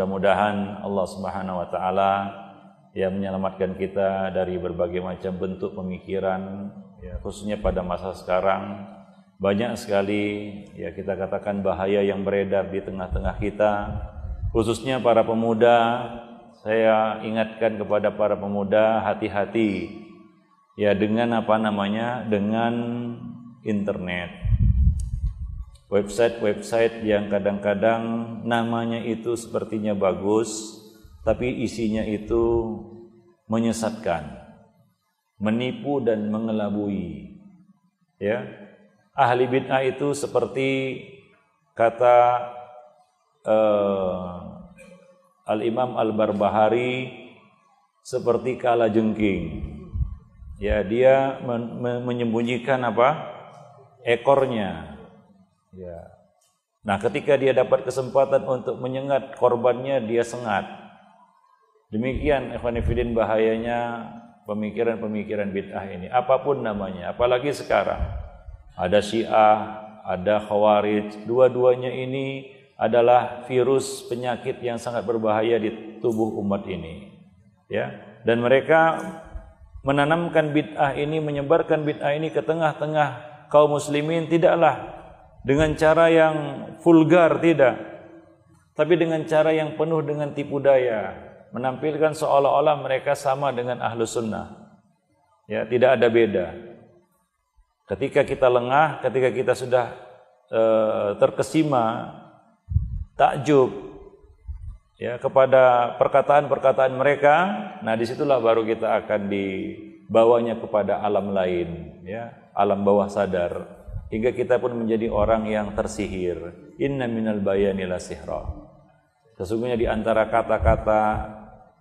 mudah-mudahan Allah Subhanahu wa taala yang menyelamatkan kita dari berbagai macam bentuk pemikiran ya khususnya pada masa sekarang. Banyak sekali ya kita katakan bahaya yang beredar di tengah-tengah kita. Khususnya para pemuda saya ingatkan kepada para pemuda hati-hati ya dengan apa namanya? Dengan internet website-website yang kadang-kadang namanya itu sepertinya bagus tapi isinya itu menyesatkan, menipu dan mengelabui. Ya. Ahli bid'ah itu seperti kata uh, Al-Imam Al-Barbahari seperti kala jengking. Ya, dia men men menyembunyikan apa? ekornya. Ya. Nah, ketika dia dapat kesempatan untuk menyengat korbannya, dia sengat. Demikian ikhwanifidin bahayanya pemikiran-pemikiran bid'ah ini. Apa pun namanya, apalagi sekarang. Ada Syiah, ada Khawarij, dua-duanya ini adalah virus penyakit yang sangat berbahaya di tubuh umat ini. Ya, dan mereka menanamkan bid'ah ini, menyebarkan bid'ah ini ke tengah-tengah kaum muslimin tidaklah dengan cara yang vulgar tidak, tapi dengan cara yang penuh dengan tipu daya, menampilkan seolah-olah mereka sama dengan ahlu sunnah. Ya, tidak ada beda. Ketika kita lengah, ketika kita sudah e, terkesima, takjub, ya kepada perkataan-perkataan mereka, nah di situlah baru kita akan dibawanya kepada alam lain, ya alam bawah sadar, hingga kita pun menjadi orang yang tersihir. Inna minal bayani la sihra. Sesungguhnya di antara kata-kata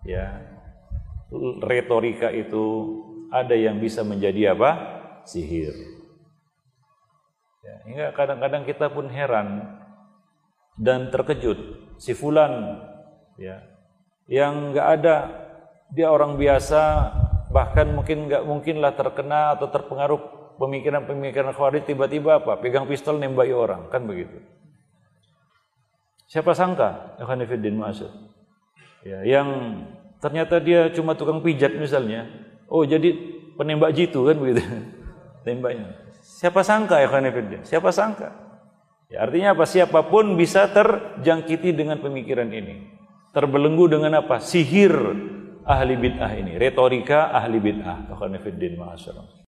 ya retorika itu ada yang bisa menjadi apa sihir ya, hingga kadang-kadang kita pun heran dan terkejut si fulan ya yang nggak ada dia orang biasa bahkan mungkin nggak mungkinlah terkena atau terpengaruh pemikiran-pemikiran khawarij tiba-tiba apa? Pegang pistol nembaki orang. Kan begitu. Siapa sangka? Ikhwanifiddin Ma'asyur ya, yang ternyata dia cuma tukang pijat misalnya. Oh jadi penembak jitu kan begitu. Tembaknya. Siapa sangka Khanifidin siapa sangka? Ya artinya apa? Siapa pun bisa terjangkiti dengan pemikiran ini. Terbelenggu dengan apa? Sihir ahli bid'ah ini. Retorika ahli bid'ah Khanifidin ma'asyarakat